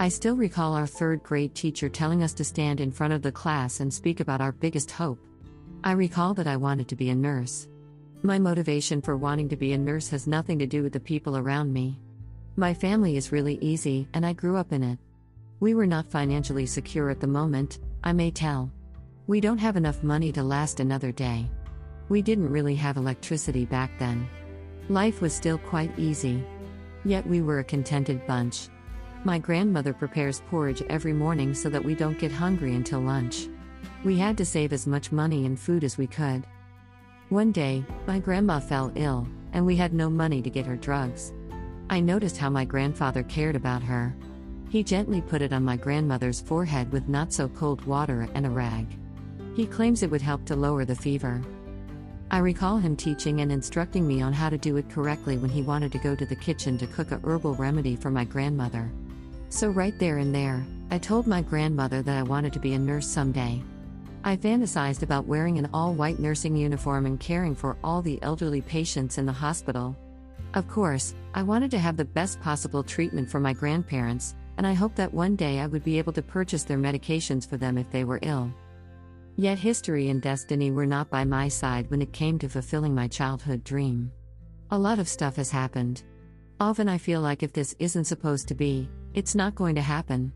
I still recall our third grade teacher telling us to stand in front of the class and speak about our biggest hope. I recall that I wanted to be a nurse. My motivation for wanting to be a nurse has nothing to do with the people around me. My family is really easy, and I grew up in it. We were not financially secure at the moment, I may tell. We don't have enough money to last another day. We didn't really have electricity back then. Life was still quite easy. Yet we were a contented bunch. My grandmother prepares porridge every morning so that we don't get hungry until lunch. We had to save as much money and food as we could. One day, my grandma fell ill, and we had no money to get her drugs. I noticed how my grandfather cared about her. He gently put it on my grandmother's forehead with not so cold water and a rag. He claims it would help to lower the fever. I recall him teaching and instructing me on how to do it correctly when he wanted to go to the kitchen to cook a herbal remedy for my grandmother. So, right there and there, I told my grandmother that I wanted to be a nurse someday. I fantasized about wearing an all white nursing uniform and caring for all the elderly patients in the hospital. Of course, I wanted to have the best possible treatment for my grandparents, and I hoped that one day I would be able to purchase their medications for them if they were ill. Yet history and destiny were not by my side when it came to fulfilling my childhood dream. A lot of stuff has happened. Often I feel like if this isn't supposed to be, it's not going to happen.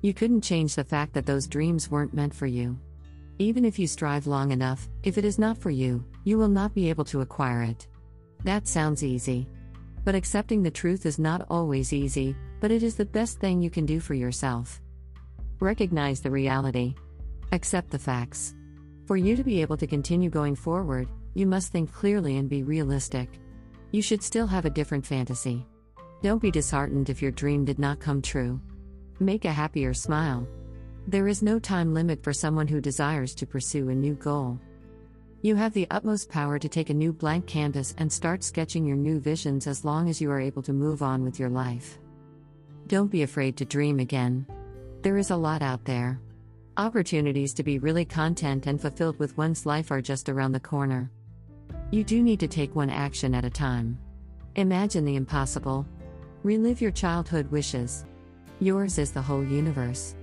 You couldn't change the fact that those dreams weren't meant for you. Even if you strive long enough, if it is not for you, you will not be able to acquire it. That sounds easy. But accepting the truth is not always easy, but it is the best thing you can do for yourself. Recognize the reality. Accept the facts. For you to be able to continue going forward, you must think clearly and be realistic. You should still have a different fantasy. Don't be disheartened if your dream did not come true. Make a happier smile. There is no time limit for someone who desires to pursue a new goal. You have the utmost power to take a new blank canvas and start sketching your new visions as long as you are able to move on with your life. Don't be afraid to dream again. There is a lot out there. Opportunities to be really content and fulfilled with one's life are just around the corner. You do need to take one action at a time. Imagine the impossible. Relive your childhood wishes. Yours is the whole universe.